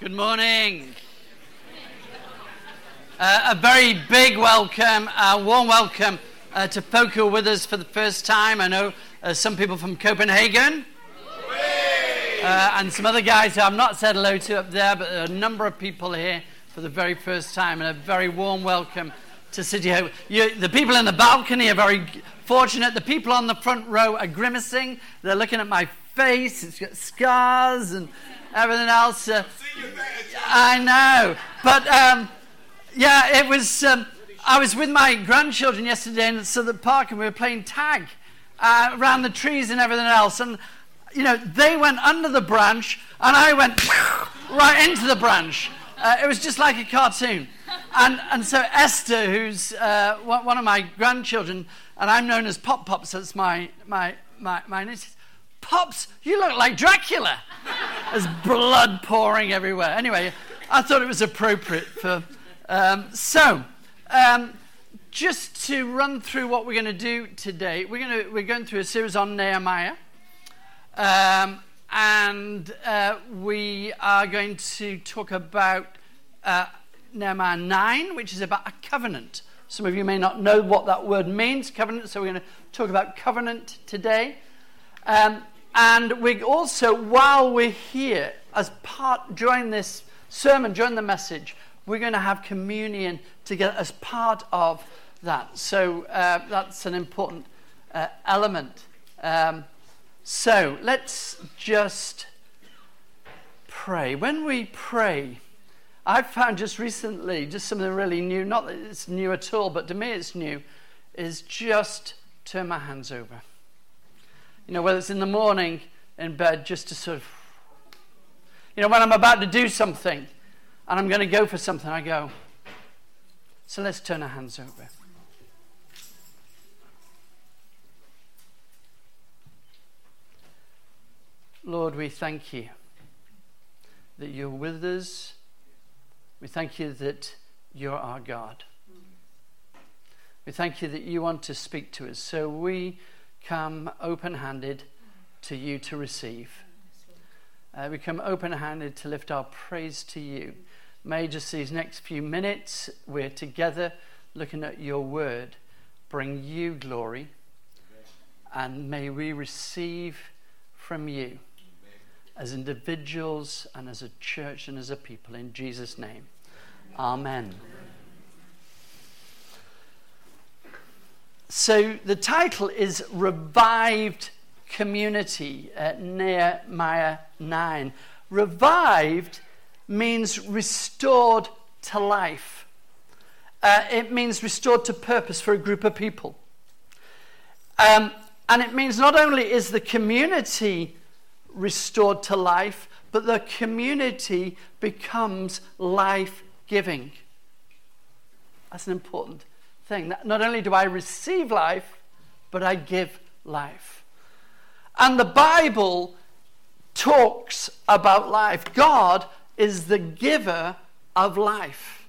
Good morning. Uh, a very big welcome, a warm welcome uh, to folk who are with us for the first time. I know uh, some people from Copenhagen uh, and some other guys who I've not said hello to up there, but a number of people here for the very first time, and a very warm welcome to City Hope. You, the people in the balcony are very fortunate. The people on the front row are grimacing. They're looking at my face. It's got scars and everything else. Uh, I know. But um, yeah, it was. Um, I was with my grandchildren yesterday in Southwark Park and we were playing tag uh, around the trees and everything else. And, you know, they went under the branch and I went right into the branch. Uh, it was just like a cartoon. And, and so Esther, who's uh, one of my grandchildren, and I'm known as Pop Pops, that's my, my, my, my niece. Pops, you look like Dracula. There's blood pouring everywhere. Anyway, I thought it was appropriate for. Um, so, um, just to run through what we're going to do today, we're, going to, we're going through a series on Nehemiah. Um, and uh, we are going to talk about uh, Nehemiah 9, which is about a covenant. Some of you may not know what that word means, covenant, so we're going to talk about covenant today. Um, and we also, while we're here, as part, during this sermon, during the message, we're going to have communion together as part of that. So uh, that's an important uh, element. Um, so let's just pray. When we pray, I've found just recently, just something really new, not that it's new at all, but to me it's new, is just turn my hands over. You know, whether it's in the morning in bed, just to sort of, you know, when I'm about to do something and I'm going to go for something, I go, so let's turn our hands over. Lord, we thank you that you're with us. We thank you that you're our God. We thank you that you want to speak to us. So we come open handed to you to receive. Uh, we come open handed to lift our praise to you. May just these next few minutes, we're together looking at your word, bring you glory, and may we receive from you as individuals and as a church and as a people. In Jesus' name, amen. So the title is Revived Community at Nehemiah 9. Revived means restored to life, uh, it means restored to purpose for a group of people. Um, and it means not only is the community restored to life, but the community becomes life giving. That's an important thing. Not only do I receive life, but I give life. And the Bible talks about life. God is the giver of life.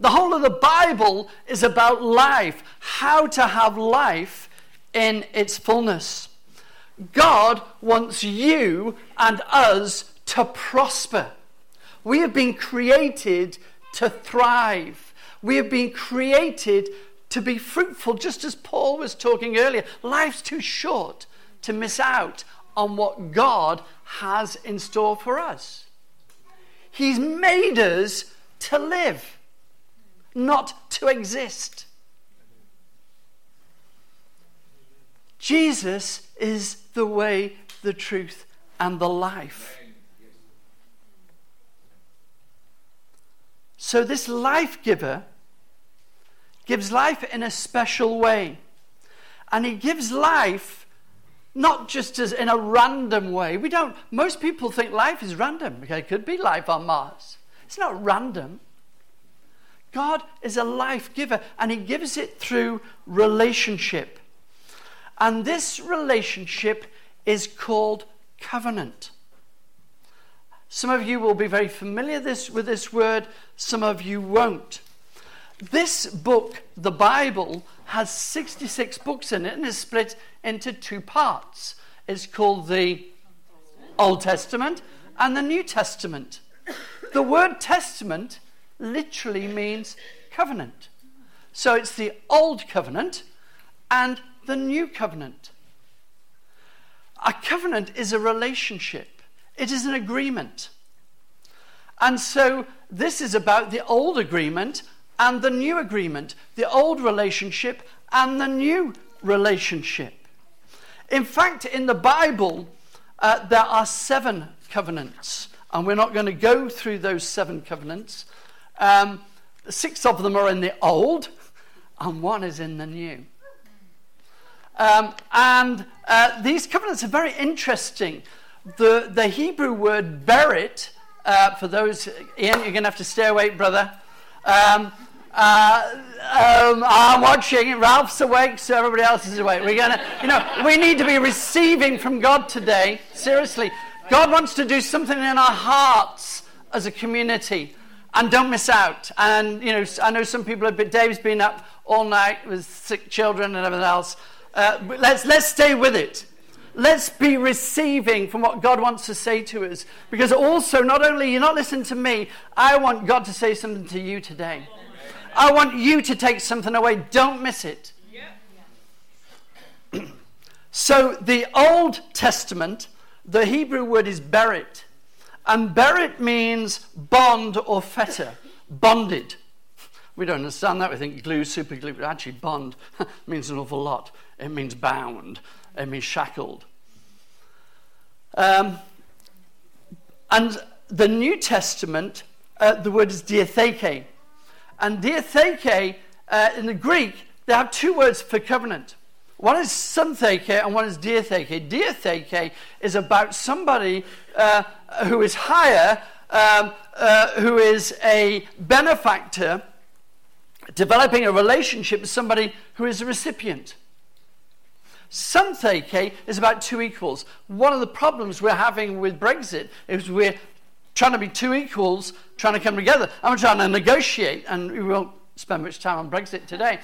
The whole of the Bible is about life, how to have life in its fullness. God wants you and us to prosper. We have been created to thrive. We have been created to be fruitful, just as Paul was talking earlier. Life's too short to miss out on what God has in store for us. He's made us to live, not to exist. Jesus is the way, the truth, and the life. So, this life giver gives life in a special way. And he gives life not just as in a random way. We don't, most people think life is random. It could be life on Mars. It's not random. God is a life giver, and he gives it through relationship. And this relationship is called covenant. Some of you will be very familiar this, with this word, some of you won't. This book, the Bible, has 66 books in it and is split into two parts. It's called the Old Testament and the New Testament. the word testament literally means covenant. So it's the old covenant and the new covenant. A covenant is a relationship, it is an agreement. And so this is about the old agreement and the new agreement, the old relationship and the new relationship. In fact, in the Bible, uh, there are seven covenants, and we're not going to go through those seven covenants. Um, six of them are in the old, and one is in the new. Um, and uh, these covenants are very interesting. The, the Hebrew word berit, uh, for those, Ian, you're going to have to stay awake, brother. Um, uh, um, I'm watching. Ralph's awake, so everybody else is awake. We're gonna, you know, we need to be receiving from God today. Seriously, God wants to do something in our hearts as a community, and don't miss out. And you know, I know some people have been. Dave's been up all night with sick children and everything else. Uh, let's let's stay with it. Let's be receiving from what God wants to say to us. Because also, not only you're not listening to me, I want God to say something to you today. I want you to take something away. Don't miss it. so, the Old Testament, the Hebrew word is berit. And berit means bond or fetter, bonded. We don't understand that. We think glue, super glue. But actually, bond means an awful lot. It means bound, it means shackled. Um, and the New Testament, uh, the word is diatheke. And diatheke, uh, in the Greek, they have two words for covenant. One is syntheke and one is diatheke. Diatheke is about somebody uh, who is higher, um, uh, who is a benefactor, developing a relationship with somebody who is a recipient. Syntheke is about two equals. One of the problems we're having with Brexit is we're trying to be two equals, trying to come together. I'm trying to negotiate, and we won't spend much time on Brexit today.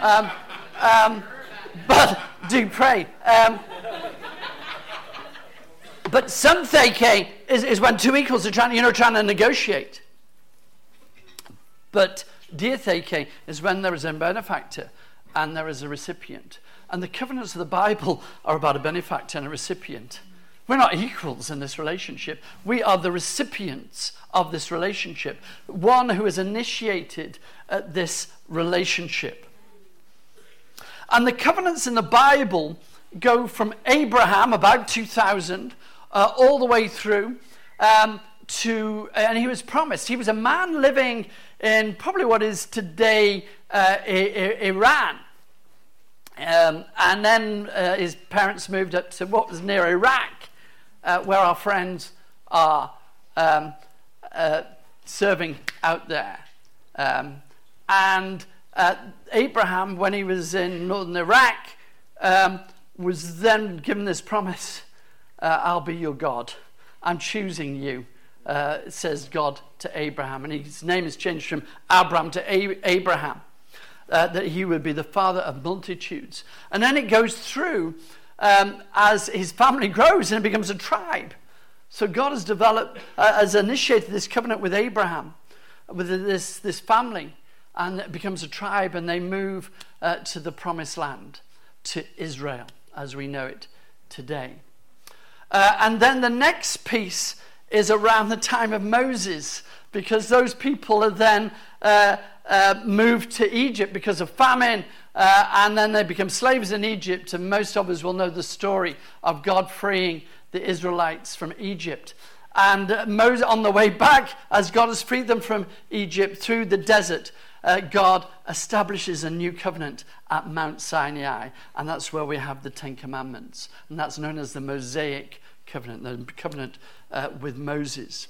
Um, um, but do pray. Um, but syntheke is, is when two equals are trying, you know, trying to negotiate. But diatheke is when there is a benefactor and there is a recipient. And the covenants of the Bible are about a benefactor and a recipient. We're not equals in this relationship. We are the recipients of this relationship, one who has initiated uh, this relationship. And the covenants in the Bible go from Abraham, about 2000, uh, all the way through um, to, and he was promised. He was a man living in probably what is today uh, Iran. Um, and then uh, his parents moved up to what was near Iraq uh, where our friends are um, uh, serving out there. Um, and uh, Abraham, when he was in northern Iraq, um, was then given this promise uh, I'll be your God. I'm choosing you, uh, says God to Abraham. And his name is changed from Abram to A- Abraham. Uh, that he would be the father of multitudes. And then it goes through um, as his family grows and it becomes a tribe. So God has developed, uh, has initiated this covenant with Abraham, with this, this family, and it becomes a tribe, and they move uh, to the promised land, to Israel, as we know it today. Uh, and then the next piece is around the time of Moses, because those people are then uh, uh, moved to Egypt because of famine, uh, and then they become slaves in Egypt. And most of us will know the story of God freeing the Israelites from Egypt. And uh, Moses, on the way back, as God has freed them from Egypt through the desert, uh, God establishes a new covenant at Mount Sinai. And that's where we have the Ten Commandments. And that's known as the Mosaic covenant, the covenant uh, with Moses.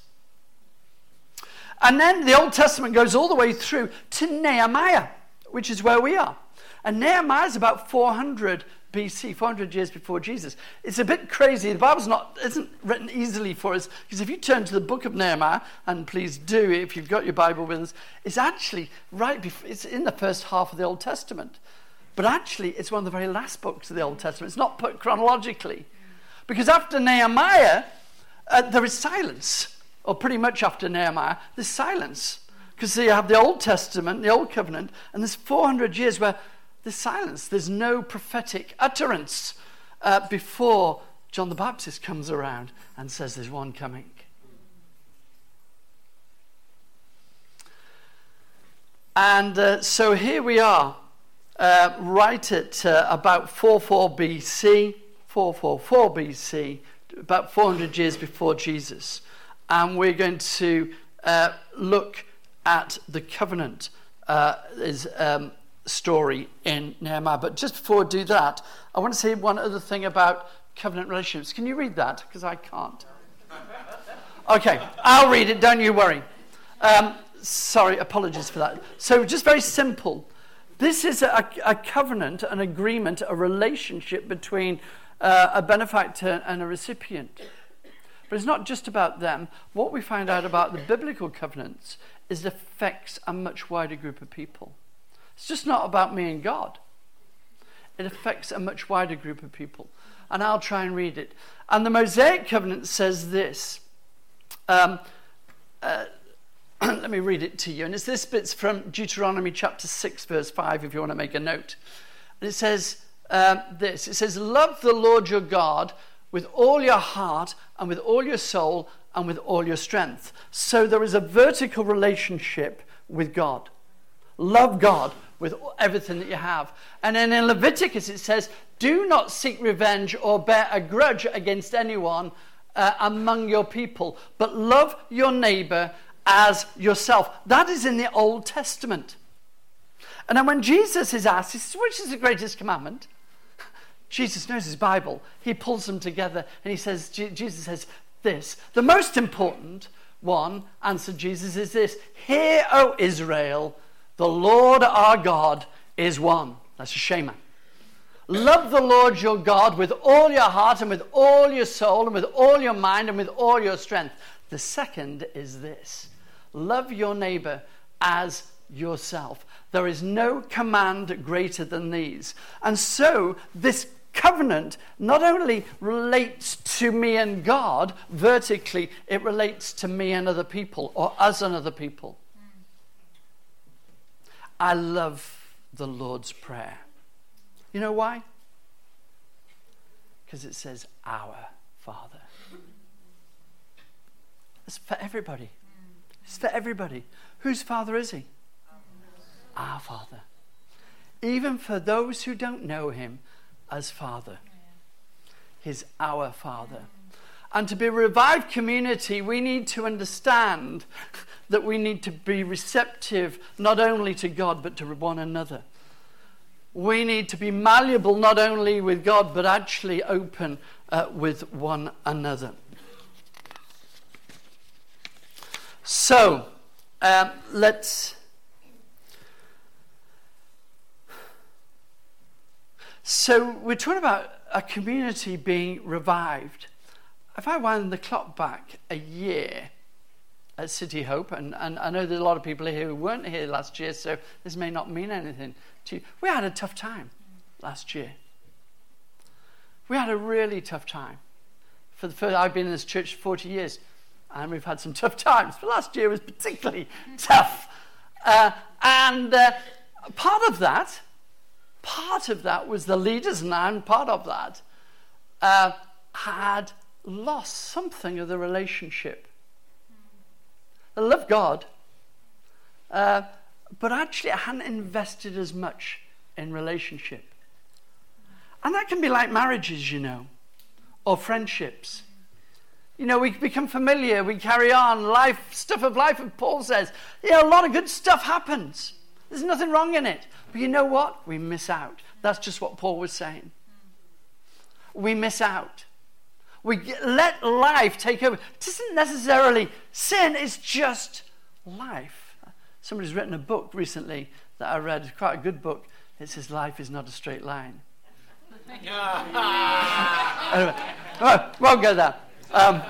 And then the Old Testament goes all the way through to Nehemiah, which is where we are. And Nehemiah is about 400 BC, 400 years before Jesus. It's a bit crazy. The Bible's not isn't written easily for us because if you turn to the book of Nehemiah, and please do if you've got your Bible with us, it's actually right before, it's in the first half of the Old Testament. But actually, it's one of the very last books of the Old Testament. It's not put chronologically. Because after Nehemiah, uh, there is silence or pretty much after Nehemiah, there's silence. Because you have the Old Testament, the Old Covenant, and there's 400 years where there's silence. There's no prophetic utterance uh, before John the Baptist comes around and says, There's one coming. And uh, so here we are, uh, right at uh, about 44 BC, 444 BC, about 400 years before Jesus. And we're going to uh, look at the covenant uh, is, um, story in Nehemiah. But just before I do that, I want to say one other thing about covenant relationships. Can you read that? Because I can't. Okay, I'll read it, don't you worry. Um, sorry, apologies for that. So, just very simple. This is a, a covenant, an agreement, a relationship between uh, a benefactor and a recipient. But it's not just about them. What we find out about the biblical covenants is it affects a much wider group of people. It's just not about me and God. It affects a much wider group of people. And I'll try and read it. And the Mosaic covenant says this. Um, uh, let me read it to you. And it's this bit's from Deuteronomy chapter 6, verse 5, if you want to make a note. And it says um, this It says, Love the Lord your God with all your heart and with all your soul and with all your strength. So there is a vertical relationship with God. Love God with everything that you have. And then in Leviticus it says, Do not seek revenge or bear a grudge against anyone uh, among your people, but love your neighbor as yourself. That is in the Old Testament. And then when Jesus is asked, he says, which is the greatest commandment? Jesus knows his Bible. He pulls them together and he says, Jesus says this. The most important one, answered Jesus, is this Hear, O Israel, the Lord our God is one. That's a Shema. Love the Lord your God with all your heart and with all your soul and with all your mind and with all your strength. The second is this love your neighbor as yourself. There is no command greater than these. And so, this covenant not only relates to me and God vertically, it relates to me and other people, or us and other people. I love the Lord's Prayer. You know why? Because it says, Our Father. It's for everybody. It's for everybody. Whose father is he? Our Father. Even for those who don't know him as Father. He's our Father. And to be a revived community, we need to understand that we need to be receptive not only to God but to one another. We need to be malleable not only with God but actually open uh, with one another. So, um, let's. So, we're talking about a community being revived. If I wind the clock back a year at City Hope, and, and I know there's a lot of people here who weren't here last year, so this may not mean anything to you. We had a tough time last year. We had a really tough time. For the first, I've been in this church 40 years and we've had some tough times. But last year was particularly tough. Uh, and uh, part of that, part of that was the leaders, and part of that uh, had lost something of the relationship. I love God, uh, but actually I hadn't invested as much in relationship. And that can be like marriages, you know, or friendships. You know, we become familiar, we carry on, life, stuff of life, and Paul says, yeah, a lot of good stuff happens. There's nothing wrong in it. But you know what? We miss out. That's just what Paul was saying. We miss out. We let life take over. It isn't necessarily sin, it's just life. Somebody's written a book recently that I read, quite a good book. It says, Life is not a straight line. anyway, well, won't go there. Um,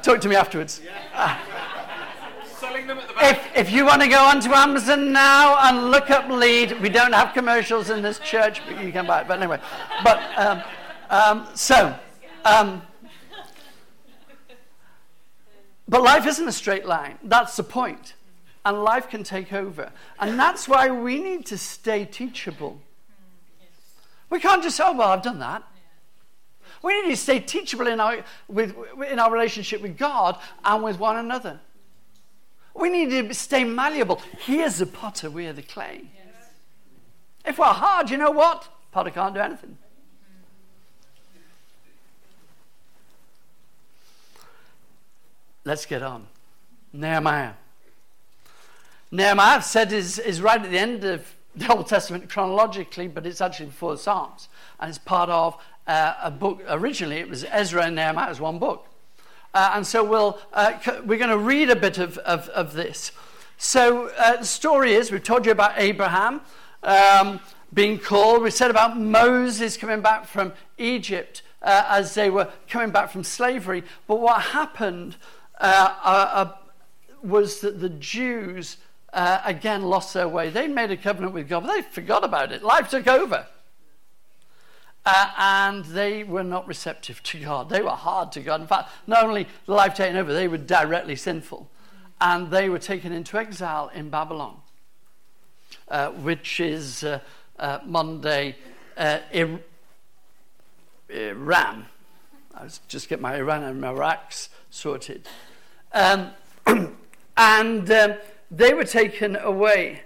talk to me afterwards. Uh, if, if you want to go onto Amazon now and look up lead, we don't have commercials in this church, but you can buy it. But anyway, but um, um, so um, But life isn't a straight line. That's the point. And life can take over. And that's why we need to stay teachable. We can't just say, oh, well, I've done that. We need to stay teachable in our, with, in our relationship with God and with one another. We need to stay malleable. Here's the potter, we are the clay. If we're hard, you know what? Potter can't do anything. Let's get on. Nehemiah. Nehemiah, I've said, is, is right at the end of the Old Testament chronologically, but it's actually before the Psalms. And it's part of uh, a book. Originally, it was Ezra and Nehemiah as one book. Uh, and so we'll, uh, we're going to read a bit of, of, of this. So uh, the story is we've told you about Abraham um, being called. We said about Moses coming back from Egypt uh, as they were coming back from slavery. But what happened was that the Jews again lost their way. They made a covenant with God, but they forgot about it. Life took over. Uh, and they were not receptive to God. They were hard to God. In fact, not only life taken over, they were directly sinful. And they were taken into exile in Babylon, uh, which is uh, uh Monday uh, Iran. I was just get my Iran and my Iraqs sorted. Um, and um, they were taken away.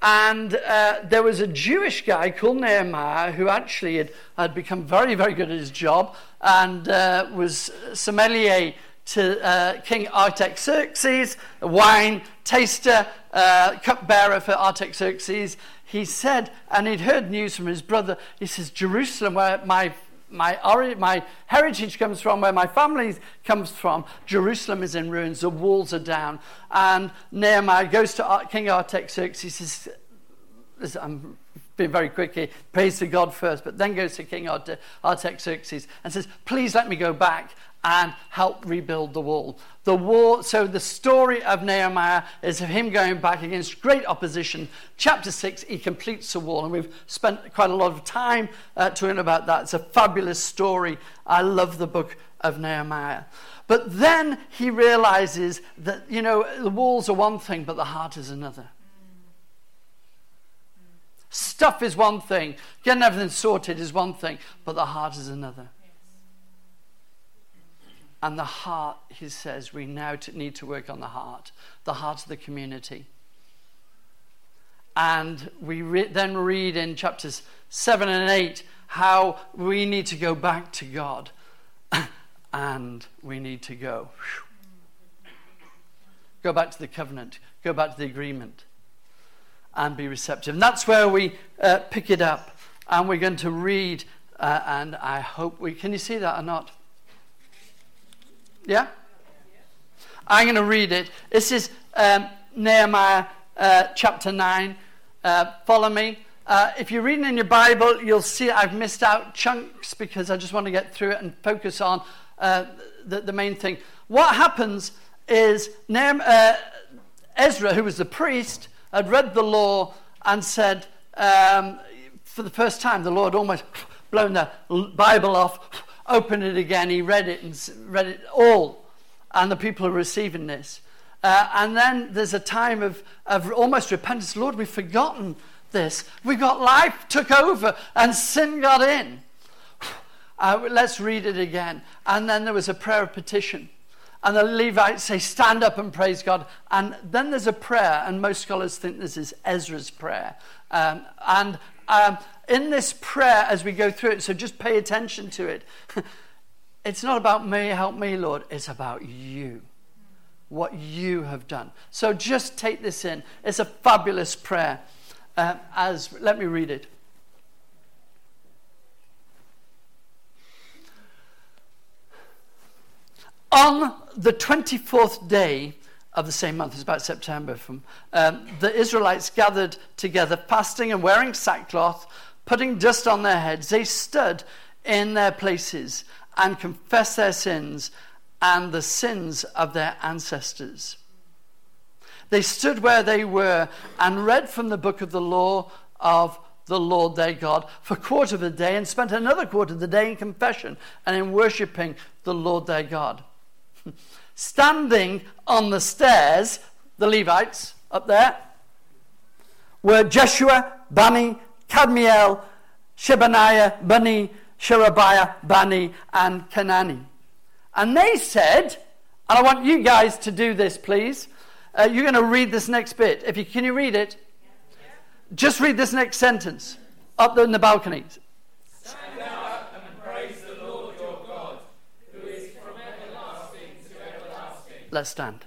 And uh, there was a Jewish guy called Nehemiah who actually had, had become very, very good at his job and uh, was sommelier to uh, King Artaxerxes, a wine taster, uh, cupbearer for Artaxerxes. He said, and he'd heard news from his brother, he says, Jerusalem, where my my, my heritage comes from, where my family comes from. Jerusalem is in ruins, the walls are down. And Nehemiah goes to King Artaxerxes. He says, I'm being very quick here, prays to God first, but then goes to King Artaxerxes and says, Please let me go back and help rebuild the wall. The wall, so the story of Nehemiah is of him going back against great opposition. Chapter 6, he completes the wall, and we've spent quite a lot of time uh, talking about that. It's a fabulous story. I love the book of Nehemiah. But then he realizes that, you know, the walls are one thing, but the heart is another. Stuff is one thing, getting everything sorted is one thing, but the heart is another. And the heart, he says, we now need to work on the heart, the heart of the community. And we re- then read in chapters 7 and 8 how we need to go back to God and we need to go. Go back to the covenant, go back to the agreement, and be receptive. And that's where we uh, pick it up. And we're going to read, uh, and I hope we can you see that or not? Yeah? I'm going to read it. This is um, Nehemiah uh, chapter 9. Uh, follow me. Uh, if you're reading in your Bible, you'll see I've missed out chunks because I just want to get through it and focus on uh, the, the, main thing. What happens is uh, Ezra, who was the priest, had read the law and said, um, for the first time, the Lord almost blown the Bible off opened it again, he read it and read it all. And the people are receiving this. Uh, and then there's a time of, of almost repentance. Lord, we've forgotten this. We got life took over and sin got in. Uh, let's read it again. And then there was a prayer of petition. And the Levites say, Stand up and praise God. And then there's a prayer, and most scholars think this is Ezra's prayer. Um, and um, in this prayer, as we go through it, so just pay attention to it. it's not about me, help me, Lord. It's about you, what you have done. So just take this in. It's a fabulous prayer. Uh, as let me read it. On the 24th day of the same month, it's about September, from, um, the Israelites gathered together, fasting and wearing sackcloth, putting dust on their heads. They stood in their places and confessed their sins and the sins of their ancestors. They stood where they were and read from the book of the law of the Lord their God for a quarter of a day and spent another quarter of the day in confession and in worshipping the Lord their God. Standing on the stairs, the Levites up there, were Jeshua, Bani, Kadmiel, Shebaniah, Bani, Sherebiah, Bani, and Kanani. And they said, and I want you guys to do this, please. Uh, you're going to read this next bit. If you can, you read it. Just read this next sentence up there in the balcony. Stand up and praise the Lord your God, who is from everlasting to everlasting. Let's stand.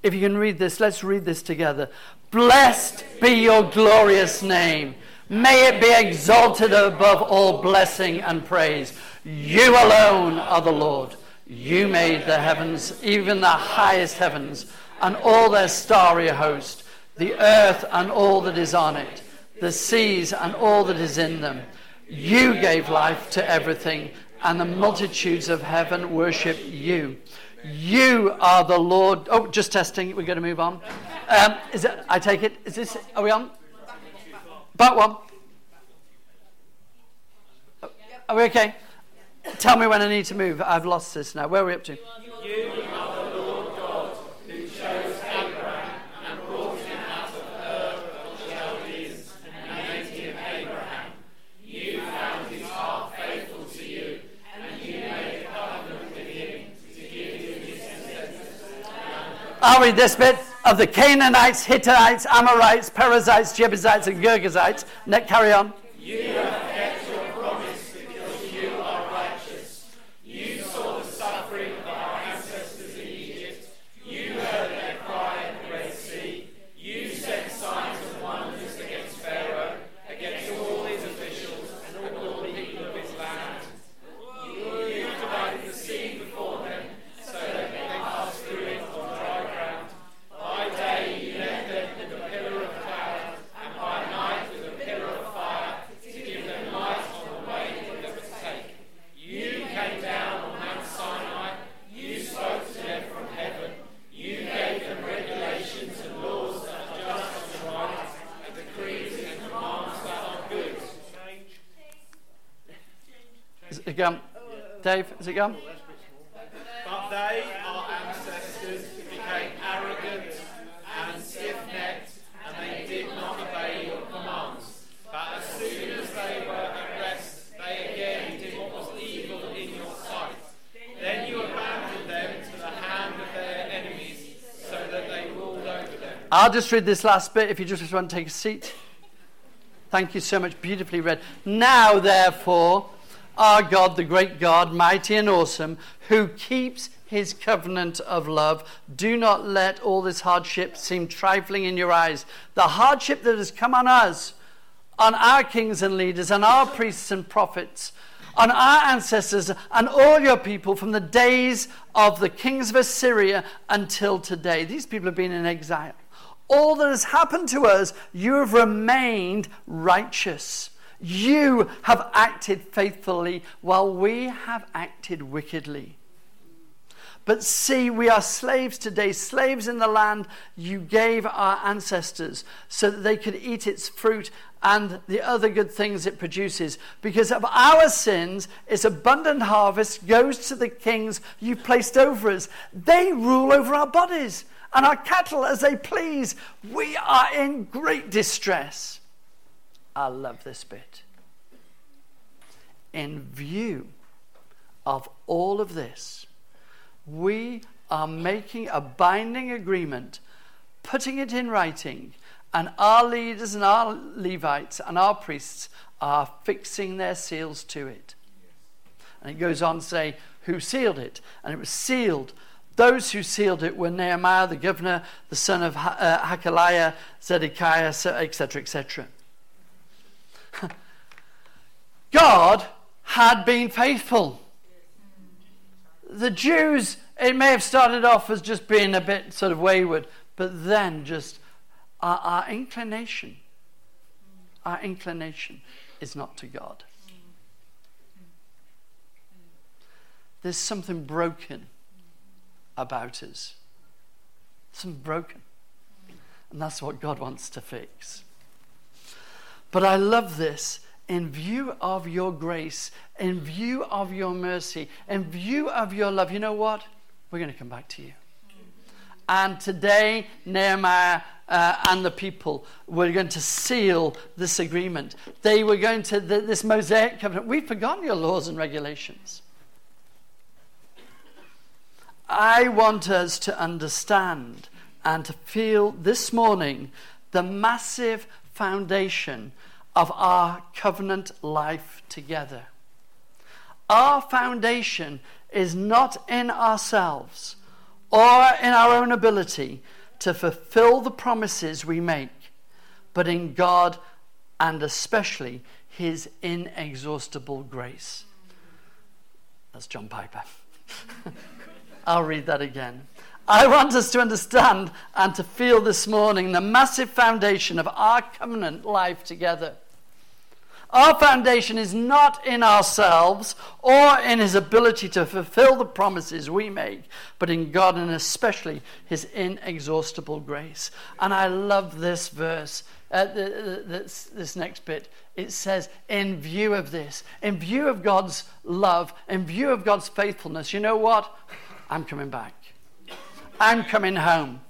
If you can read this, let's read this together. Blessed be your glorious name. May it be exalted above all blessing and praise. You alone are the Lord. You made the heavens, even the highest heavens, and all their starry host, the earth and all that is on it, the seas and all that is in them. You gave life to everything, and the multitudes of heaven worship you. You are the Lord. Oh, just testing. We're going to move on. Um, is it? I take it. Is this? Are we on? Back one. Are we okay? Tell me when I need to move. I've lost this now. Where are we up to? You are the Lord God, who chose Abraham and brought him out of Ur of the Chaldeans and made him Abraham. You found his heart faithful to you, and you made a covenant with him to give you his descendants. I'll read this bit of the Canaanites, Hittites, Amorites, Perizzites, Jebusites, and Girgashites. Net carry on have kept your promise because you are righteous. You saw the suffering of our ancestors in Egypt. You heard their cry at the Red Sea. You sent signs and wonders against Pharaoh, against all his officials, and all the people of his land. You, you divided the sea before them, so that they passed through it on dry ground. By day you led them with a pillar of cloud, and by night with a pillar of fire, to give them light on the way that they were to take. You came down on Mount Sinai. You spoke to them from heaven. You gave them regulations and laws that are just and right, and decrees and commands that are good. Is it gone? Dave, is it gone? But they, our ancestors, became arrogant and stiff-necked, and they did not obey your commands. But as soon as they were at rest, they again did what was evil in your sight. Then you abandoned them to the hand of their enemies, so that they ruled over them. I'll just read this last bit if you just want to take a seat. Thank you so much. Beautifully read. Now, therefore, our God, the great God, mighty and awesome, who keeps his covenant of love, do not let all this hardship seem trifling in your eyes. The hardship that has come on us, on our kings and leaders, on our priests and prophets, on our ancestors, and all your people from the days of the kings of Assyria until today. These people have been in exile. All that has happened to us, you have remained righteous. You have acted faithfully while we have acted wickedly. But see, we are slaves today, slaves in the land you gave our ancestors so that they could eat its fruit and the other good things it produces. Because of our sins, its abundant harvest goes to the kings you placed over us. They rule over our bodies and our cattle as they please. We are in great distress. I love this bit. In view of all of this, we are making a binding agreement, putting it in writing, and our leaders and our Levites and our priests are fixing their seals to it. And it goes on to say who sealed it. And it was sealed. Those who sealed it were Nehemiah the governor, the son of uh, Hakaliah, Zedekiah, etc., etc. God had been faithful. The Jews, it may have started off as just being a bit sort of wayward, but then just our, our inclination, our inclination is not to God. There's something broken about us. Something broken. And that's what God wants to fix. But I love this in view of your grace, in view of your mercy, in view of your love, you know what? We're going to come back to you. And today, Nehemiah uh, and the people were going to seal this agreement. They were going to, this Mosaic covenant. We've forgotten your laws and regulations. I want us to understand and to feel this morning the massive foundation of our covenant life together. Our foundation is not in ourselves or in our own ability to fulfill the promises we make, but in God and especially His inexhaustible grace. That's John Piper. I'll read that again. I want us to understand and to feel this morning the massive foundation of our covenant life together. Our foundation is not in ourselves or in his ability to fulfill the promises we make, but in God and especially his inexhaustible grace. And I love this verse, uh, this, this next bit. It says, in view of this, in view of God's love, in view of God's faithfulness, you know what? I'm coming back. I'm coming home.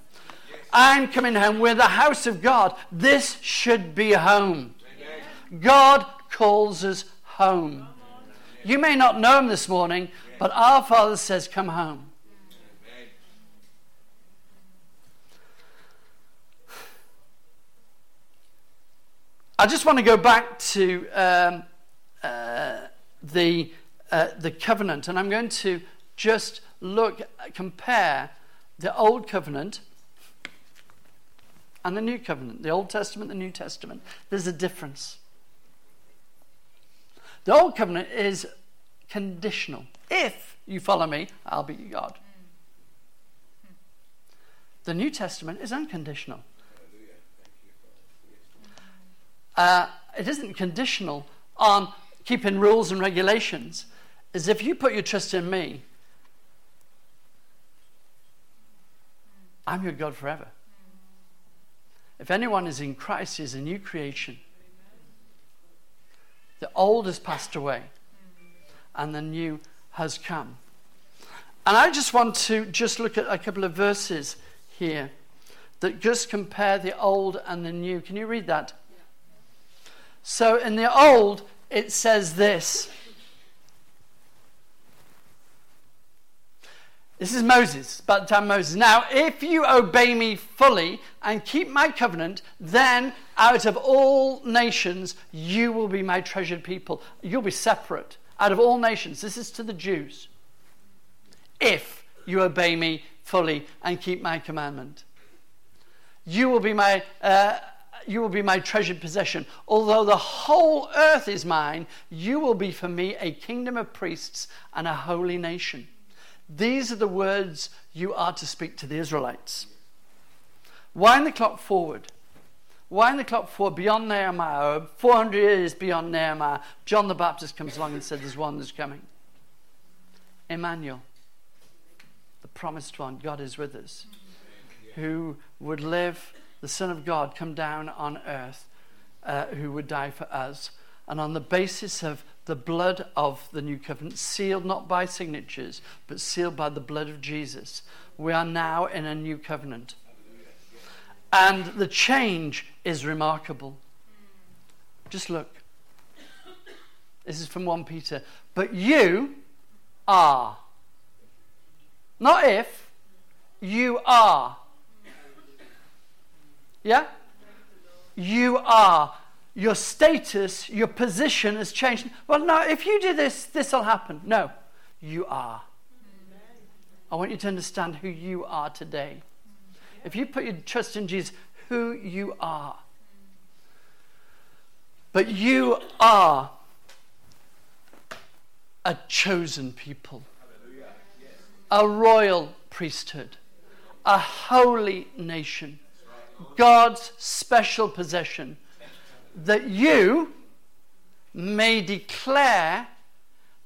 I'm coming home. We're the house of God. This should be home. God calls us home. You may not know him this morning, but our Father says, Come home. I just want to go back to um, uh, the, uh, the covenant, and I'm going to just look, compare the Old Covenant and the New Covenant, the Old Testament, the New Testament. There's a difference. The Old Covenant is conditional. If you follow me, I'll be your God. The New Testament is unconditional. Uh, it isn't conditional on keeping rules and regulations. Is if you put your trust in me, I'm your God forever. If anyone is in Christ, he is a new creation. The old has passed away and the new has come. And I just want to just look at a couple of verses here that just compare the old and the new. Can you read that? So in the old, it says this. This is Moses, about the time Moses. Now, if you obey me fully and keep my covenant, then out of all nations you will be my treasured people. You'll be separate out of all nations. This is to the Jews. If you obey me fully and keep my commandment, you will be my. Uh, you will be my treasured possession. Although the whole earth is mine, you will be for me a kingdom of priests and a holy nation. These are the words you are to speak to the Israelites. Wind the clock forward. Wind the clock forward beyond Nehemiah, 400 years beyond Nehemiah. John the Baptist comes along and said, There's one that's coming. Emmanuel, the promised one, God is with us, who would live, the Son of God, come down on earth, uh, who would die for us. And on the basis of the blood of the new covenant, sealed not by signatures, but sealed by the blood of Jesus. We are now in a new covenant. And the change is remarkable. Just look. This is from 1 Peter. But you are. Not if, you are. Yeah? You are your status, your position has changed. Well, no, if you do this, this will happen. No, you are. I want you to understand who you are today. If you put your trust in Jesus, who you are. But you are a chosen people, a royal priesthood, a holy nation, God's special possession that you may declare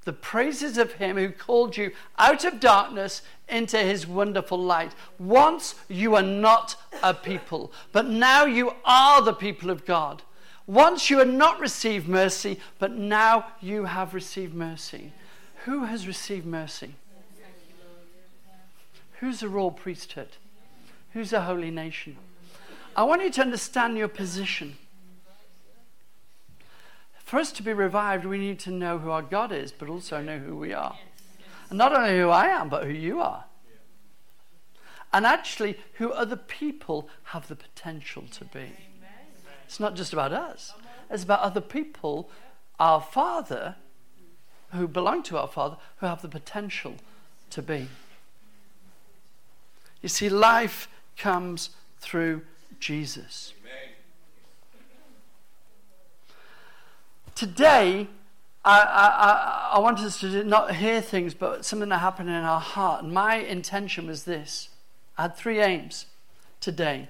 the praises of him who called you out of darkness into his wonderful light. Once you were not a people, but now you are the people of God. Once you had not received mercy, but now you have received mercy. Who has received mercy? Who's a royal priesthood? Who's a holy nation? I want you to understand your position. For us to be revived, we need to know who our God is, but also know who we are. And not only who I am, but who you are. And actually, who other people have the potential to be. It's not just about us, it's about other people, our Father, who belong to our Father, who have the potential to be. You see, life comes through Jesus. Today, I, I, I want us to not hear things, but something that happened in our heart. And my intention was this I had three aims today.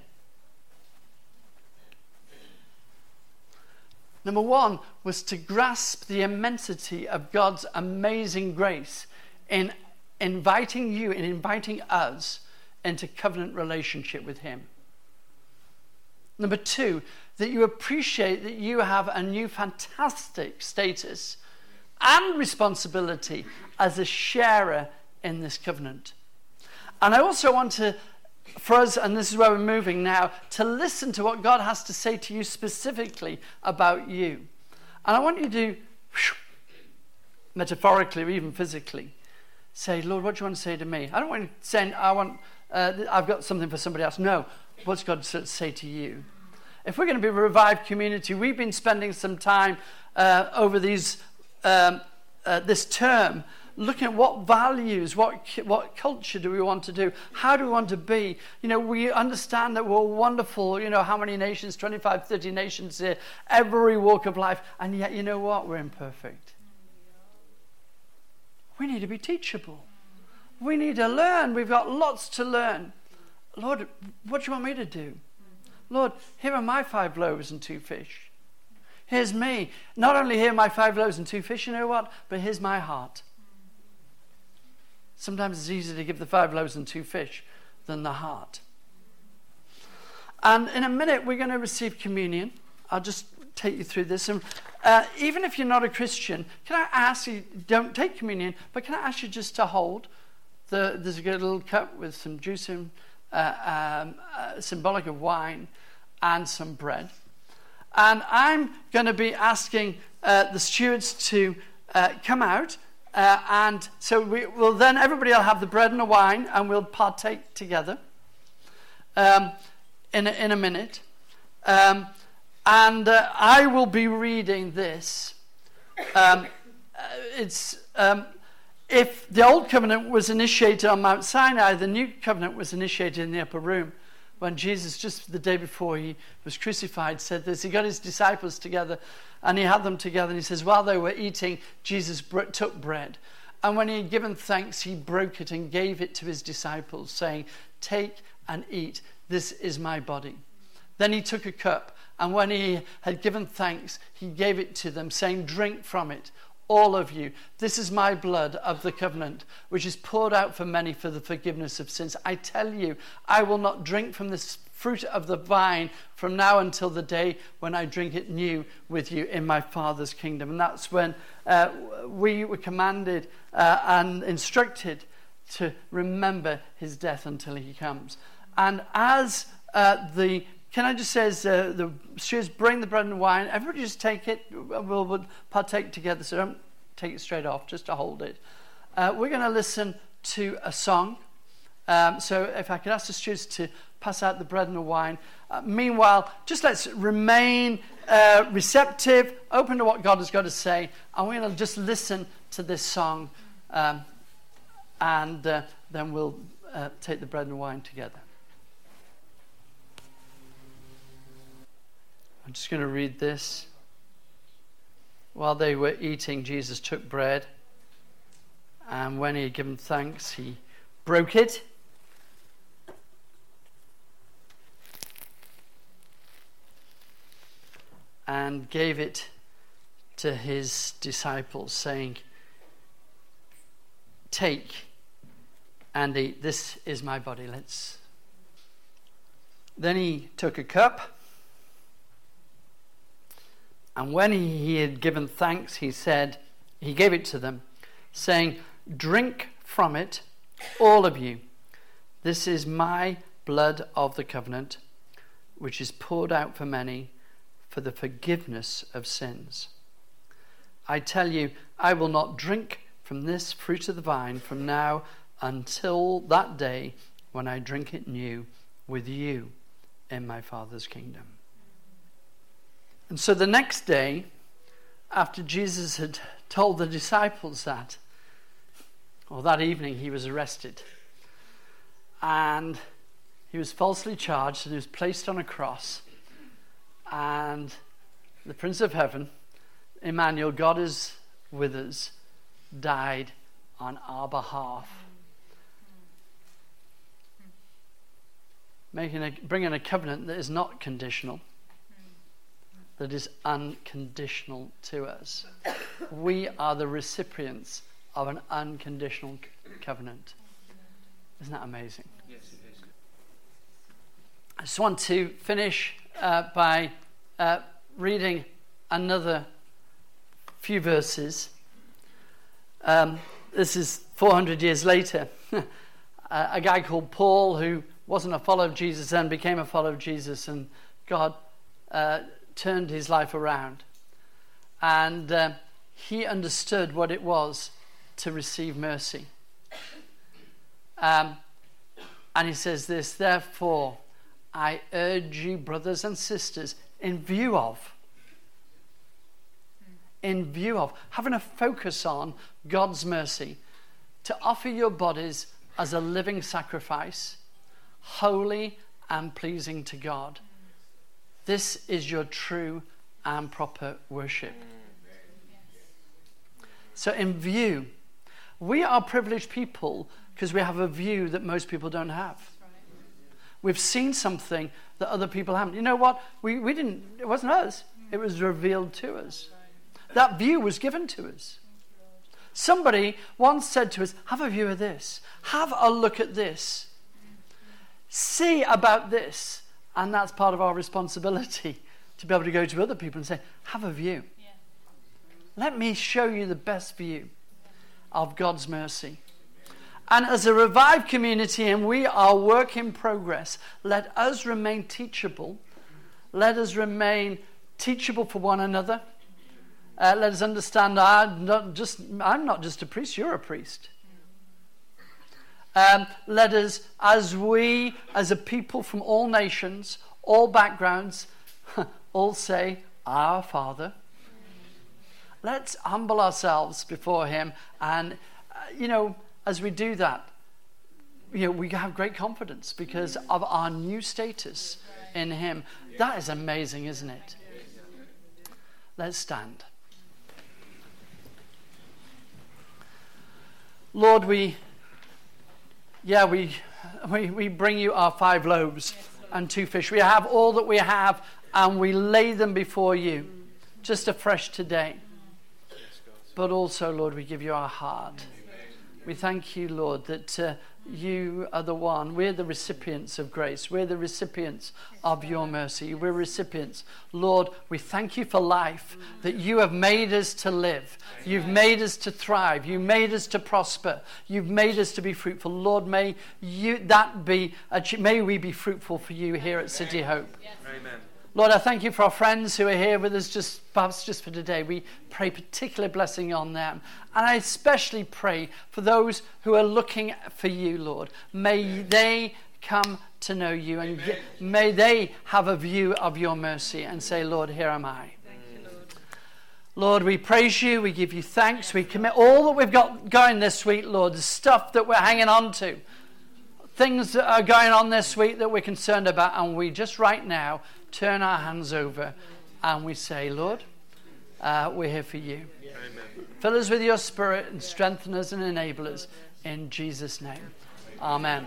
Number one was to grasp the immensity of God's amazing grace in inviting you and in inviting us into covenant relationship with Him. Number two, that you appreciate that you have a new fantastic status and responsibility as a sharer in this covenant. And I also want to, for us, and this is where we're moving now, to listen to what God has to say to you specifically about you. And I want you to, metaphorically or even physically, say, Lord, what do you want to say to me? I don't want to say, I want, uh, I've got something for somebody else. No, what's God say to you? If we're going to be a revived community, we've been spending some time uh, over these, um, uh, this term looking at what values, what, what culture do we want to do? How do we want to be? You know, we understand that we're wonderful, you know, how many nations, 25, 30 nations here, every walk of life, and yet, you know what? We're imperfect. We need to be teachable. We need to learn. We've got lots to learn. Lord, what do you want me to do? Lord, here are my five loaves and two fish. Here's me. Not only here my five loaves and two fish, you know what? But here's my heart. Sometimes it's easier to give the five loaves and two fish than the heart. And in a minute, we're going to receive communion. I'll just take you through this. And uh, even if you're not a Christian, can I ask you, don't take communion, but can I ask you just to hold? The, there's a good little cup with some juice in, uh, um, uh, symbolic of wine, and some bread. And I'm going to be asking uh, the stewards to uh, come out. Uh, and so we will then, everybody will have the bread and the wine, and we'll partake together um, in, a, in a minute. Um, and uh, I will be reading this. Um, it's um, if the old covenant was initiated on Mount Sinai, the new covenant was initiated in the upper room. When Jesus, just the day before he was crucified, said this, he got his disciples together and he had them together. And he says, while they were eating, Jesus took bread. And when he had given thanks, he broke it and gave it to his disciples, saying, Take and eat. This is my body. Then he took a cup, and when he had given thanks, he gave it to them, saying, Drink from it all of you. This is my blood of the covenant, which is poured out for many for the forgiveness of sins. I tell you, I will not drink from this fruit of the vine from now until the day when I drink it new with you in my Father's kingdom. And that's when uh, we were commanded uh, and instructed to remember his death until he comes. And as uh, the can I just say, as uh, the stewards bring the bread and wine, everybody just take it. We'll, we'll partake together, so don't take it straight off, just to hold it. Uh, we're going to listen to a song. Um, so if I could ask the stewards to pass out the bread and the wine. Uh, meanwhile, just let's remain uh, receptive, open to what God has got to say, and we're going to just listen to this song, um, and uh, then we'll uh, take the bread and wine together. I'm just going to read this. While they were eating, Jesus took bread, and when he had given thanks, he broke it. And gave it to his disciples, saying, Take and eat. This is my body. Let's. Then he took a cup And when he had given thanks, he said, He gave it to them, saying, Drink from it, all of you. This is my blood of the covenant, which is poured out for many for the forgiveness of sins. I tell you, I will not drink from this fruit of the vine from now until that day when I drink it new with you in my Father's kingdom. And so the next day, after Jesus had told the disciples that, or that evening, he was arrested. And he was falsely charged and he was placed on a cross. And the Prince of Heaven, Emmanuel, God is with us, died on our behalf. Making a, bringing a covenant that is not conditional, that is unconditional to us. We are the recipients of an unconditional covenant. Isn't that amazing? Yes, it is. I just want to finish uh, by uh, reading another few verses. Um, this is 400 years later. a guy called Paul, who wasn't a follower of Jesus then, became a follower of Jesus, and God uh, turned his life around. And uh, he understood what it was to receive mercy. Um, and he says this, therefore, I urge you, brothers and sisters, in view of, in view of, having a focus on God's mercy, to offer your bodies as a living sacrifice, holy and pleasing to God. This is your true and proper worship. So, in view, we are privileged people because we have a view that most people don't have. We've seen something that other people haven't. You know what? We, we didn't, it wasn't us, it was revealed to us. That view was given to us. Somebody once said to us, Have a view of this, have a look at this, see about this. And that's part of our responsibility to be able to go to other people and say, Have a view. Yeah. Let me show you the best view of God's mercy. And as a revived community, and we are work in progress, let us remain teachable. Let us remain teachable for one another. Uh, let us understand I'm not, just, I'm not just a priest, you're a priest. Um, let us, as we, as a people from all nations, all backgrounds, all say, Our Father. Let's humble ourselves before Him. And, uh, you know, as we do that, you know, we have great confidence because of our new status in Him. That is amazing, isn't it? Let's stand. Lord, we yeah, we, we, we bring you our five loaves and two fish. We have all that we have and we lay them before you just afresh today. But also, Lord, we give you our heart. We thank you, Lord, that uh, you are the one. We're the recipients of grace. We're the recipients of your mercy. We're recipients. Lord, we thank you for life, that you have made us to live. You've made us to thrive. You made us to prosper. You've made us to be fruitful. Lord, may you that be, may we be fruitful for you here at City Hope. Amen. Lord, I thank you for our friends who are here with us just perhaps just for today. We pray particular blessing on them. And I especially pray for those who are looking for you, Lord. May they come to know you and may they have a view of your mercy and say, Lord, here am I. Thank you, Lord. Lord, we praise you. We give you thanks. We commit all that we've got going this week, Lord, the stuff that we're hanging on to, things that are going on this week that we're concerned about. And we just right now turn our hands over and we say, Lord, uh, we're here for you. Amen. Fill us with your spirit and strengthen us and enable us in Jesus' name. Amen.